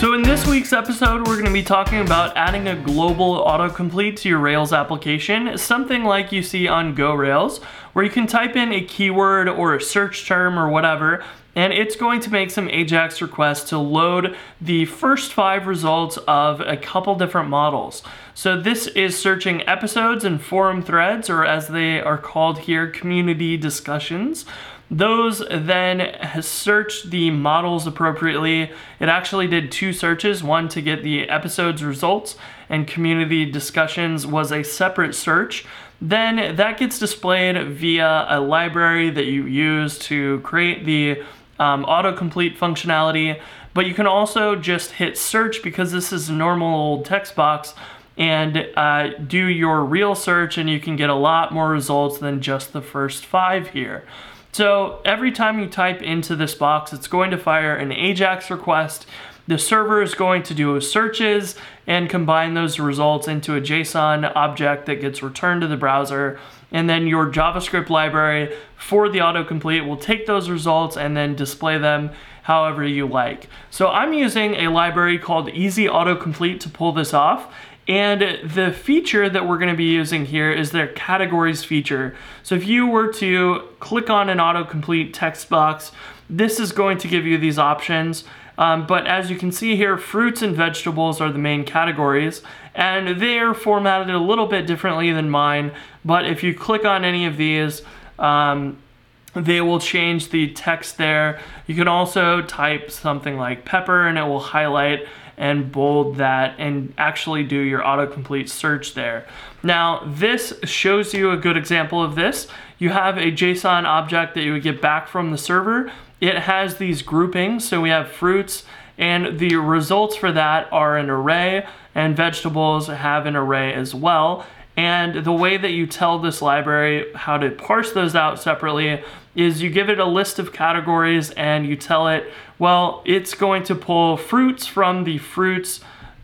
So in this week's episode, we're going to be talking about adding a global autocomplete to your Rails application, something like you see on GoRails, where you can type in a keyword or a search term or whatever, and it's going to make some AJAX requests to load the first five results of a couple different models. So this is searching episodes and forum threads, or as they are called here, community discussions. Those then searched the models appropriately. It actually did two searches, one to get the episode's results, and community discussions was a separate search. Then that gets displayed via a library that you use to create the um, autocomplete functionality. But you can also just hit search because this is a normal old text box and uh, do your real search, and you can get a lot more results than just the first five here. So every time you type into this box, it's going to fire an AJAX request. The server is going to do searches and combine those results into a JSON object that gets returned to the browser. And then your JavaScript library for the autocomplete will take those results and then display them however you like. So I'm using a library called Easy Autocomplete to pull this off. And the feature that we're going to be using here is their categories feature. So if you were to click on an autocomplete text box, this is going to give you these options. Um, but as you can see here, fruits and vegetables are the main categories, and they're formatted a little bit differently than mine. But if you click on any of these, um, they will change the text there. You can also type something like pepper and it will highlight and bold that and actually do your autocomplete search there. Now, this shows you a good example of this. You have a JSON object that you would get back from the server. It has these groupings, so we have fruits, and the results for that are an array, and vegetables have an array as well. And the way that you tell this library how to parse those out separately is you give it a list of categories and you tell it, well, it's going to pull fruits from the fruits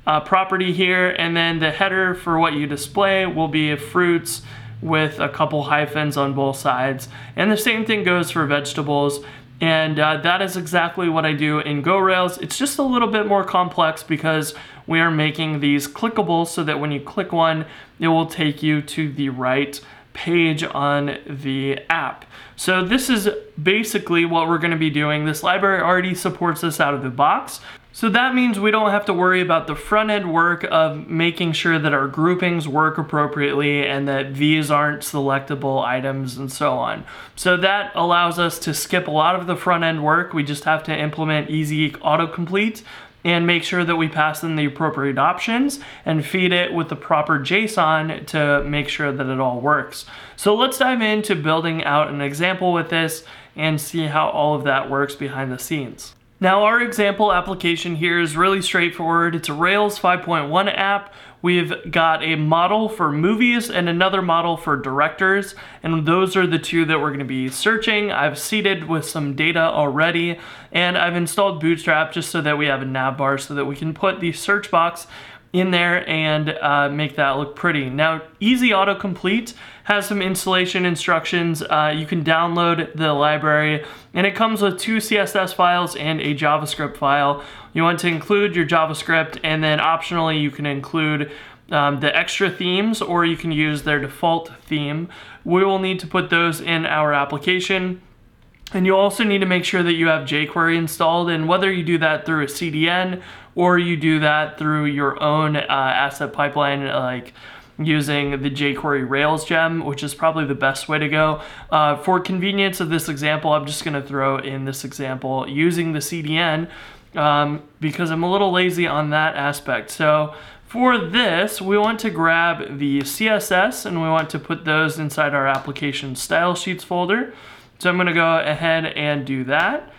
uh, property here, and then the header for what you display will be fruits with a couple hyphens on both sides. And the same thing goes for vegetables. And uh, that is exactly what I do in GoRails. It's just a little bit more complex because we are making these clickable so that when you click one, it will take you to the right page on the app. So this is basically what we're going to be doing. This library already supports this out of the box. So that means we don't have to worry about the front end work of making sure that our groupings work appropriately and that these aren't selectable items and so on. So that allows us to skip a lot of the front end work. We just have to implement easy autocomplete and make sure that we pass in the appropriate options and feed it with the proper JSON to make sure that it all works. So let's dive into building out an example with this and see how all of that works behind the scenes. Now our example application here is really straightforward. It's a Rails 5.1 app. We've got a model for movies and another model for directors, and those are the two that we're gonna be searching. I've seeded with some data already, and I've installed Bootstrap just so that we have a nav bar so that we can put the search box in there and uh, make that look pretty. Now, Easy Autocomplete has some installation instructions. Uh, you can download the library and it comes with two CSS files and a JavaScript file. You want to include your JavaScript and then optionally you can include um, the extra themes or you can use their default theme. We will need to put those in our application. And you also need to make sure that you have jQuery installed and whether you do that through a CDN or you do that through your own uh, asset pipeline like using the jQuery Rails gem, which is probably the best way to go. Uh, for convenience of this example, I'm just gonna throw in this example using the CDN um, because I'm a little lazy on that aspect. So for this, we want to grab the CSS and we want to put those inside our application style sheets folder. So I'm gonna go ahead and do that.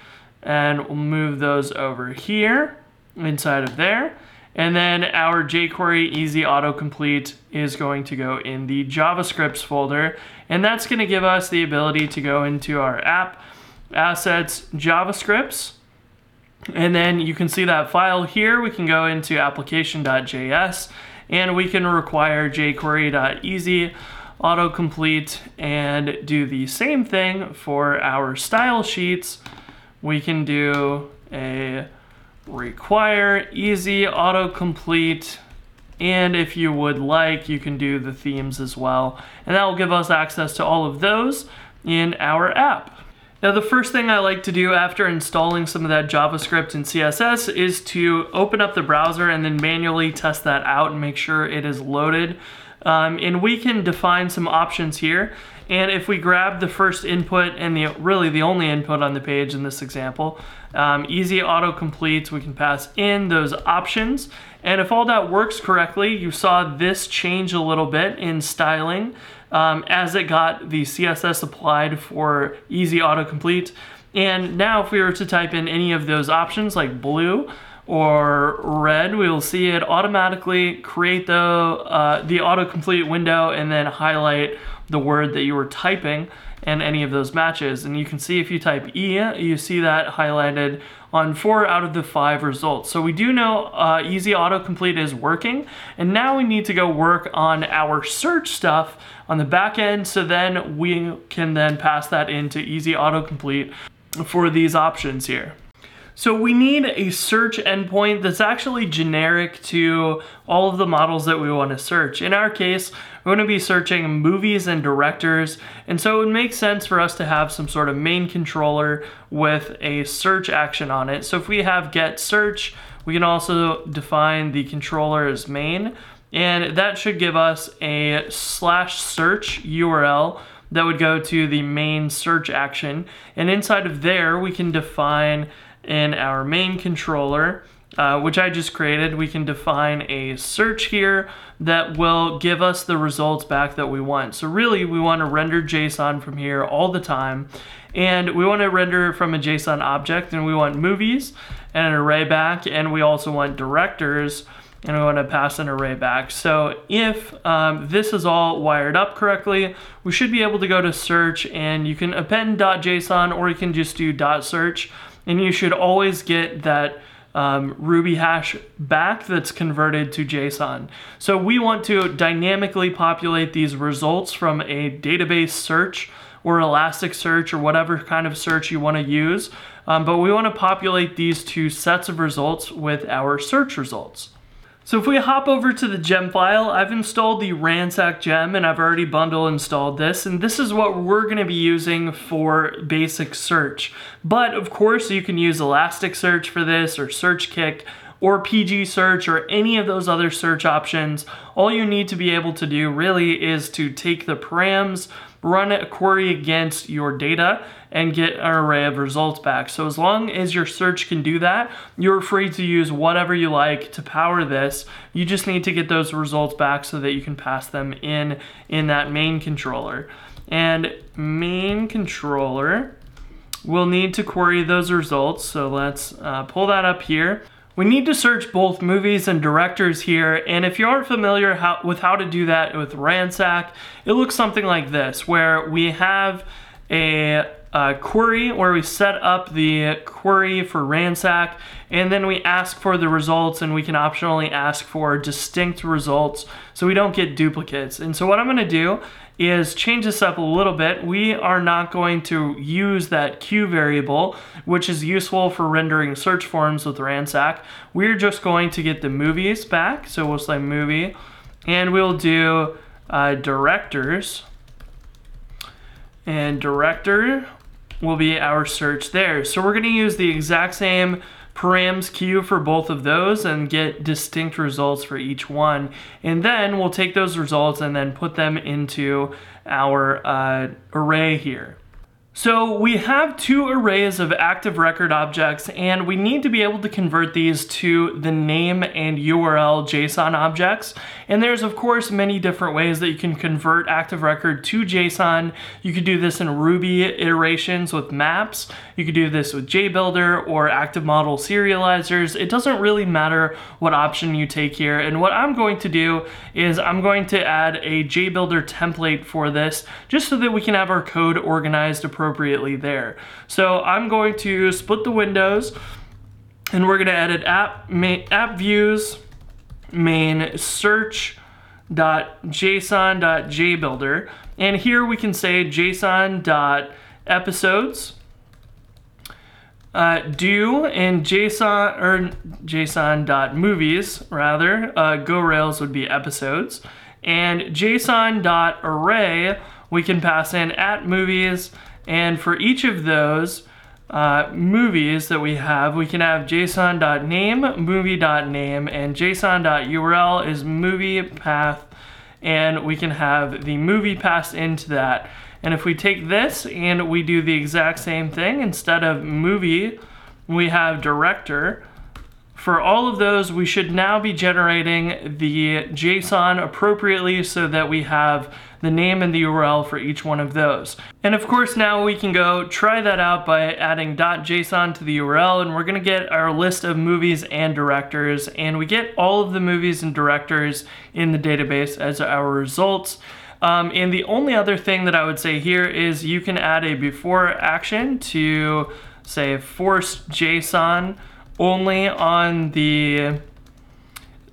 And we'll move those over here inside of there. And then our jQuery Easy Autocomplete is going to go in the JavaScripts folder. And that's gonna give us the ability to go into our app, assets, JavaScripts. And then you can see that file here. We can go into application.js and we can require jQuery.easy autocomplete and do the same thing for our style sheets. We can do a require easy autocomplete and if you would like, you can do the themes as well. And that will give us access to all of those in our app. Now the first thing I like to do after installing some of that JavaScript and CSS is to open up the browser and then manually test that out and make sure it is loaded. Um, and we can define some options here. And if we grab the first input and the really the only input on the page in this example, um, easy autocomplete, we can pass in those options. And if all that works correctly, you saw this change a little bit in styling um, as it got the CSS applied for easy autocomplete. And now if we were to type in any of those options like blue, or red, we will see it automatically create the, uh, the autocomplete window and then highlight the word that you were typing and any of those matches. And you can see if you type E, you see that highlighted on four out of the five results. So we do know uh, Easy Autocomplete is working, and now we need to go work on our search stuff on the back end, so then we can then pass that into Easy Autocomplete for these options here. So we need a search endpoint that's actually generic to all of the models that we want to search. In our case, we're going to be searching movies and directors, and so it makes sense for us to have some sort of main controller with a search action on it. So if we have get search, we can also define the controller as main, and that should give us a slash search URL that would go to the main search action. And inside of there, we can define in our main controller, uh, which I just created, we can define a search here that will give us the results back that we want. So really, we want to render JSON from here all the time. And we want to render from a JSON object, and we want movies and an array back, and we also want directors, and we want to pass an array back. So if um, this is all wired up correctly, we should be able to go to search, and you can append .json, or you can just do .search and you should always get that um, Ruby hash back that's converted to JSON. So we want to dynamically populate these results from a database search or Elasticsearch or whatever kind of search you want to use. Um, but we want to populate these two sets of results with our search results. So if we hop over to the gem file, I've installed the Ransack gem and I've already bundle installed this and this is what we're gonna be using for basic search. But of course you can use Elasticsearch for this or SearchKick or PG search or any of those other search options. All you need to be able to do really is to take the params, run a query against your data and get an array of results back. So as long as your search can do that, you're free to use whatever you like to power this. You just need to get those results back so that you can pass them in in that main controller. And main controller will need to query those results. So let's uh, pull that up here. We need to search both movies and directors here, and if you aren't familiar how, with how to do that with Ransack, it looks something like this, where we have a, a query where we set up the query for Ransack, and then we ask for the results, and we can optionally ask for distinct results so we don't get duplicates. And so what I'm gonna do is change this up a little bit. We are not going to use that Q variable, which is useful for rendering search forms with Ransack. We're just going to get the movies back. So we'll say movie, and we'll do uh, directors. And director will be our search there. So we're gonna use the exact same params q for both of those and get distinct results for each one. And then we'll take those results and then put them into our uh, array here. So we have two arrays of active record objects and we need to be able to convert these to the name and URL JSON objects. And there's of course many different ways that you can convert active record to JSON. You could do this in Ruby iterations with maps. You could do this with JBuilder or active model serializers. It doesn't really matter what option you take here. And what I'm going to do is I'm going to add a JBuilder template for this just so that we can have our code organized appropriately appropriately there. So I'm going to split the windows and we're gonna edit app, main, app views main search dot json dot and here we can say json dot episodes. Uh, do in JSON or JSON.movies rather, uh, Go Rails would be episodes, and JSON.array we can pass in at movies, and for each of those uh, movies that we have, we can have JSON.name, movie.name, and JSON.url is movie path, and we can have the movie passed into that. And if we take this and we do the exact same thing, instead of movie, we have director. For all of those, we should now be generating the JSON appropriately so that we have the name and the URL for each one of those. And of course now we can go try that out by adding .json to the URL and we're gonna get our list of movies and directors and we get all of the movies and directors in the database as our results. Um, and the only other thing that I would say here is you can add a before action to say force JSON only on the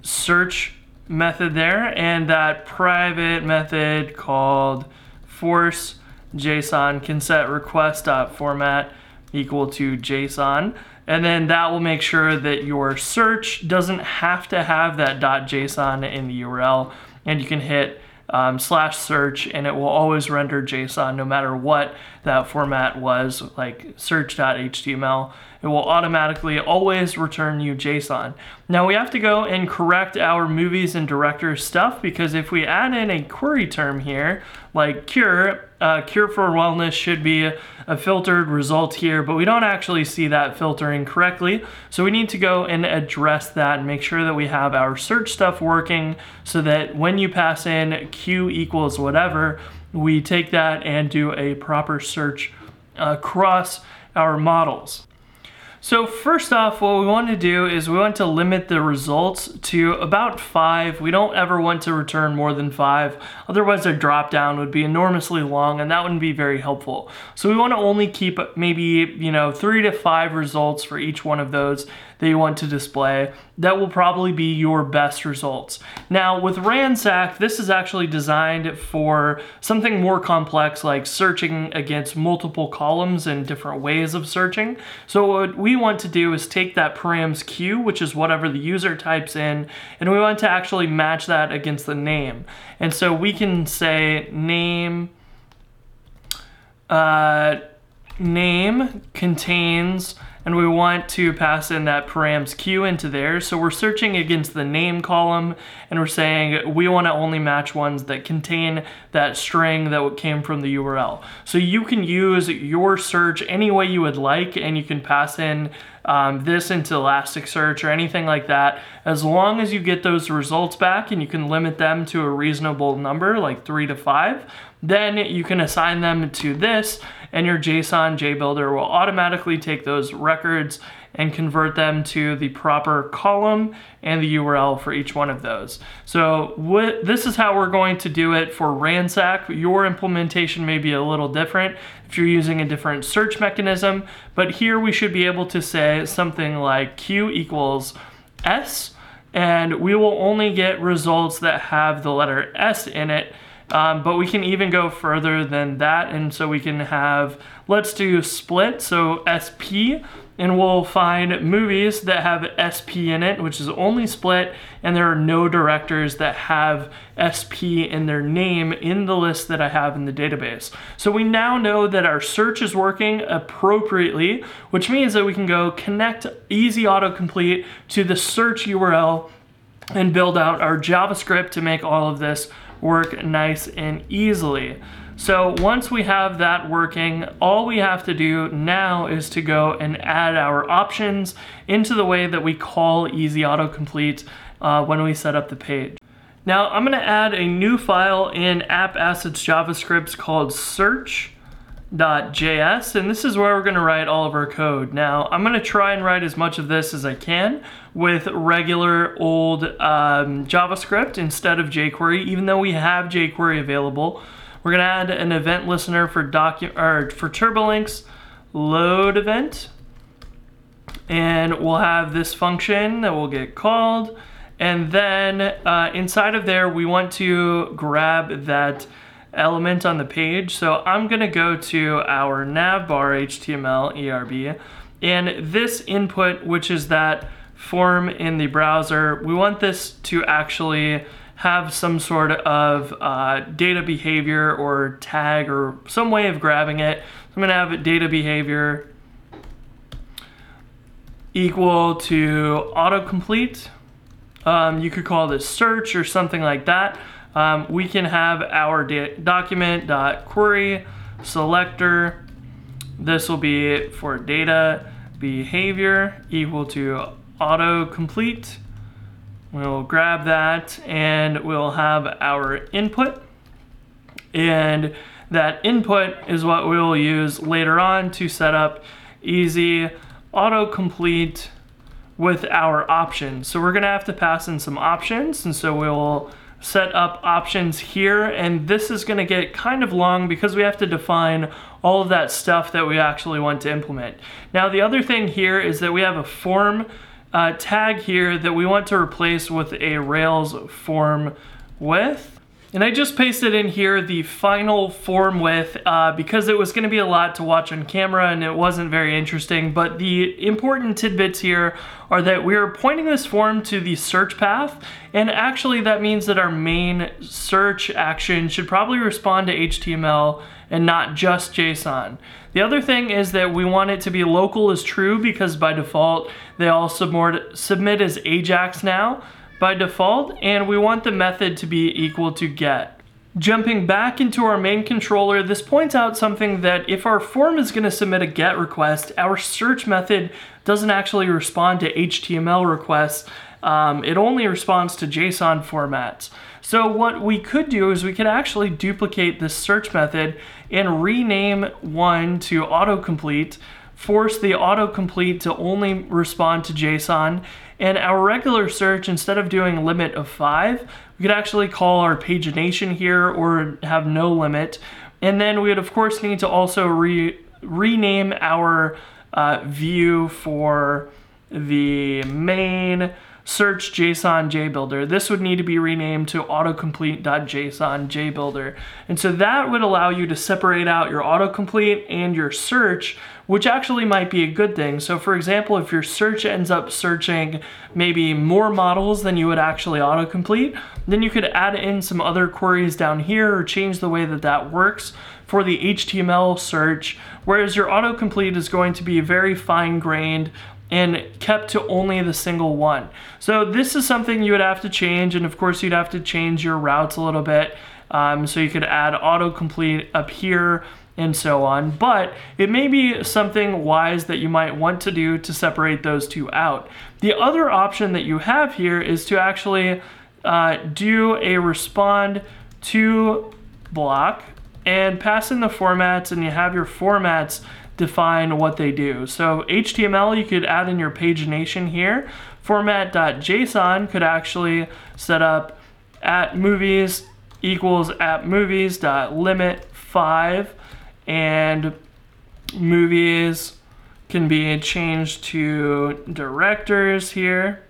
search method there and that private method called force JSON can set request.format equal to JSON. And then that will make sure that your search doesn't have to have that .json in the URL and you can hit um, slash search and it will always render JSON no matter what that format was, like search.html. It will automatically always return you JSON. Now we have to go and correct our movies and directors stuff because if we add in a query term here, like cure, uh, cure for wellness should be a filtered result here, but we don't actually see that filtering correctly. So we need to go and address that and make sure that we have our search stuff working so that when you pass in q equals whatever, we take that and do a proper search across our models. So first off, what we want to do is we want to limit the results to about five. We don't ever want to return more than five. Otherwise our drop down would be enormously long and that wouldn't be very helpful. So we want to only keep maybe, you know, three to five results for each one of those that you want to display, that will probably be your best results. Now with Ransack, this is actually designed for something more complex like searching against multiple columns and different ways of searching. So what we want to do is take that params q, which is whatever the user types in, and we want to actually match that against the name. And so we can say name, uh, name contains and we want to pass in that params q into there. So we're searching against the name column and we're saying we want to only match ones that contain that string that came from the URL. So you can use your search any way you would like and you can pass in um, this into Elasticsearch or anything like that. As long as you get those results back and you can limit them to a reasonable number like three to five, then you can assign them to this and your JSON JBuilder will automatically take those records and convert them to the proper column and the URL for each one of those. So what, this is how we're going to do it for Ransack. Your implementation may be a little different if you're using a different search mechanism, but here we should be able to say something like Q equals S, and we will only get results that have the letter S in it um, but we can even go further than that. And so we can have, let's do split, so SP, and we'll find movies that have SP in it, which is only split, and there are no directors that have SP in their name in the list that I have in the database. So we now know that our search is working appropriately, which means that we can go connect easy autocomplete to the search URL and build out our JavaScript to make all of this work nice and easily. So once we have that working, all we have to do now is to go and add our options into the way that we call Easy Autocomplete uh, when we set up the page. Now I'm gonna add a new file in app assets JavaScript called search .js and this is where we're going to write all of our code. Now I'm going to try and write as much of this as I can with regular old um, JavaScript instead of jQuery even though we have jQuery available. We're going to add an event listener for docu or for Turbolinks load event and we'll have this function that will get called and then uh, inside of there we want to grab that element on the page. So I'm gonna go to our navbar HTML ERB And this input, which is that form in the browser, we want this to actually have some sort of uh, data behavior or tag or some way of grabbing it. So I'm gonna have data behavior equal to autocomplete. Um, you could call this search or something like that. Um, we can have our document.query selector. This will be for data behavior equal to autocomplete. We'll grab that and we'll have our input. And that input is what we'll use later on to set up easy autocomplete with our options. So we're gonna have to pass in some options. And so we'll set up options here. And this is gonna get kind of long because we have to define all of that stuff that we actually want to implement. Now, the other thing here is that we have a form uh, tag here that we want to replace with a Rails form with. And I just pasted in here the final form with uh, because it was going to be a lot to watch on camera and it wasn't very interesting. But the important tidbits here are that we're pointing this form to the search path. And actually that means that our main search action should probably respond to HTML and not just JSON. The other thing is that we want it to be local is true because by default they all submit as Ajax now by default, and we want the method to be equal to get. Jumping back into our main controller, this points out something that if our form is going to submit a GET request, our search method doesn't actually respond to HTML requests. Um, it only responds to JSON formats. So what we could do is we could actually duplicate this search method and rename one to autocomplete, force the autocomplete to only respond to JSON, and our regular search, instead of doing limit of five, we could actually call our pagination here or have no limit. And then we would of course need to also re rename our uh, view for the main search JSON JBuilder. This would need to be renamed to autocomplete.json JBuilder. And so that would allow you to separate out your autocomplete and your search, which actually might be a good thing. So for example, if your search ends up searching maybe more models than you would actually autocomplete, then you could add in some other queries down here or change the way that that works for the HTML search, whereas your autocomplete is going to be very fine-grained and kept to only the single one. So this is something you would have to change and of course you'd have to change your routes a little bit. Um, so you could add autocomplete up here and so on. But it may be something wise that you might want to do to separate those two out. The other option that you have here is to actually uh, do a respond to block and pass in the formats and you have your formats define what they do. So HTML, you could add in your pagination here. Format.json could actually set up at movies equals at movies dot limit five and movies can be changed to directors here.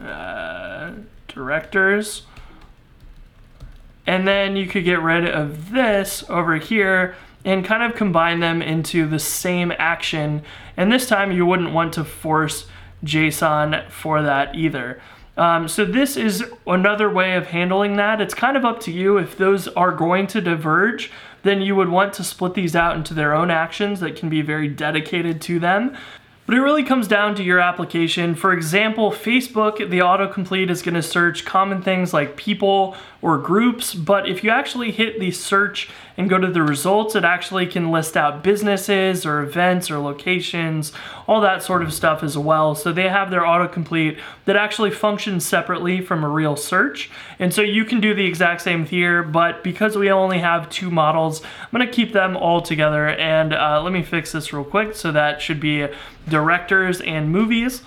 Uh, directors. And then you could get rid of this over here and kind of combine them into the same action. And this time you wouldn't want to force JSON for that either. Um, so this is another way of handling that. It's kind of up to you if those are going to diverge, then you would want to split these out into their own actions that can be very dedicated to them. But it really comes down to your application. For example, Facebook, the autocomplete is gonna search common things like people or groups, but if you actually hit the search and go to the results, it actually can list out businesses or events or locations, all that sort of stuff as well. So they have their autocomplete that actually functions separately from a real search. And so you can do the exact same here, but because we only have two models, I'm gonna keep them all together. And uh, let me fix this real quick. So that should be directors and movies.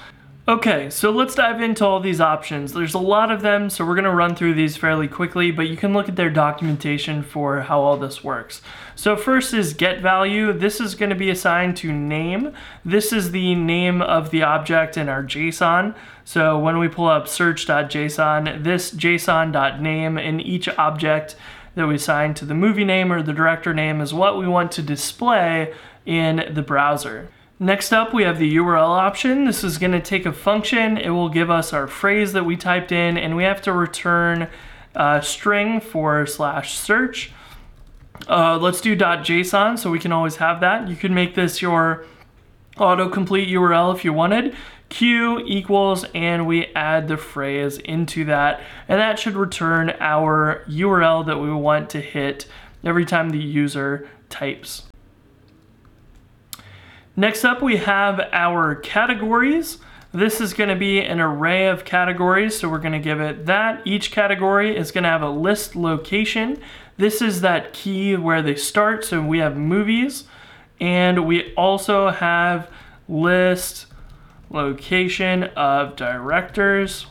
Okay, so let's dive into all these options. There's a lot of them, so we're gonna run through these fairly quickly, but you can look at their documentation for how all this works. So first is get value. This is gonna be assigned to name. This is the name of the object in our JSON. So when we pull up search.json, this json.name in each object that we assign to the movie name or the director name is what we want to display in the browser. Next up, we have the URL option. This is gonna take a function. It will give us our phrase that we typed in and we have to return a string for slash search. Uh, let's do .json so we can always have that. You can make this your autocomplete URL if you wanted. Q equals, and we add the phrase into that, and that should return our URL that we want to hit every time the user types. Next up, we have our categories. This is going to be an array of categories, so we're going to give it that. Each category is going to have a list location. This is that key where they start, so we have movies, and we also have list location of directors.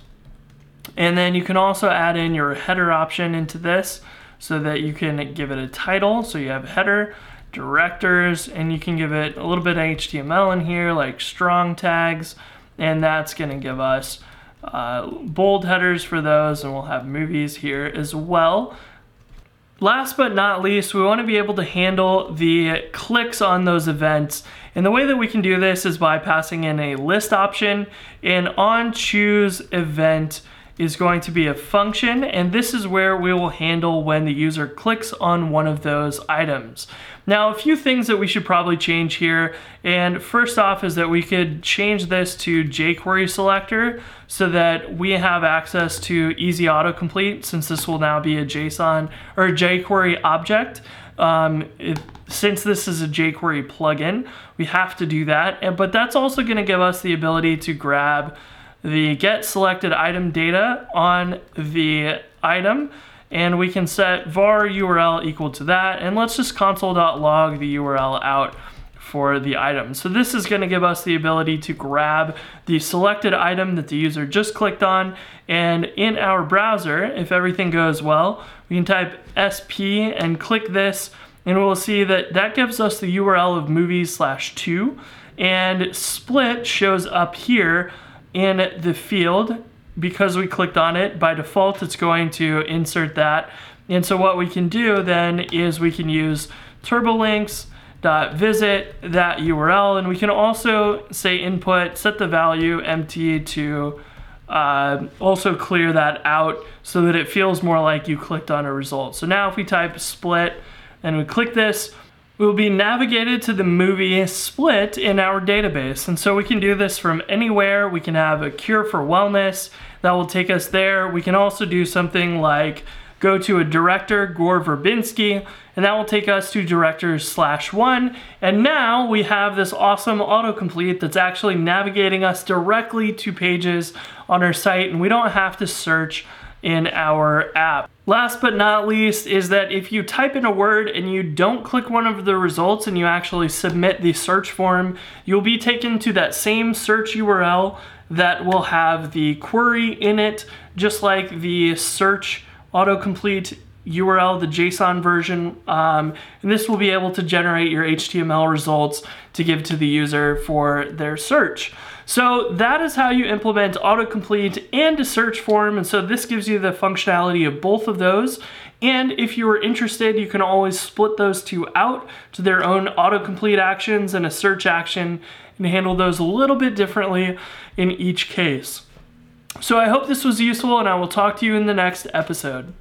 And then you can also add in your header option into this so that you can give it a title. So you have header, directors, and you can give it a little bit of HTML in here, like strong tags, and that's gonna give us uh, bold headers for those, and we'll have movies here as well. Last but not least, we want to be able to handle the clicks on those events. And the way that we can do this is by passing in a list option and on choose event is going to be a function and this is where we will handle when the user clicks on one of those items. Now a few things that we should probably change here and first off is that we could change this to jQuery selector so that we have access to easy autocomplete since this will now be a JSON or a jQuery object. Um, it, since this is a jQuery plugin, we have to do that. and, But that's also going to give us the ability to grab the get selected item data on the item and we can set var URL equal to that and let's just console.log the URL out for the item. So this is going to give us the ability to grab the selected item that the user just clicked on and in our browser, if everything goes well, we can type sp and click this and we'll see that that gives us the URL of movies slash two and split shows up here in the field because we clicked on it by default it's going to insert that. And so what we can do then is we can use turbolinks dot visit that URL and we can also say input set the value empty to uh, also clear that out so that it feels more like you clicked on a result. So now if we type split and we click this we will be navigated to the movie Split in our database. And so we can do this from anywhere. We can have a cure for wellness that will take us there. We can also do something like go to a director, Gore Verbinski, and that will take us to directors slash one. And now we have this awesome autocomplete that's actually navigating us directly to pages on our site, and we don't have to search in our app. Last but not least is that if you type in a word and you don't click one of the results and you actually submit the search form, you'll be taken to that same search URL that will have the query in it, just like the search autocomplete URL, the JSON version, um, and this will be able to generate your HTML results to give to the user for their search. So that is how you implement autocomplete and a search form, and so this gives you the functionality of both of those. And if you are interested, you can always split those two out to their own autocomplete actions and a search action and handle those a little bit differently in each case. So I hope this was useful and I will talk to you in the next episode.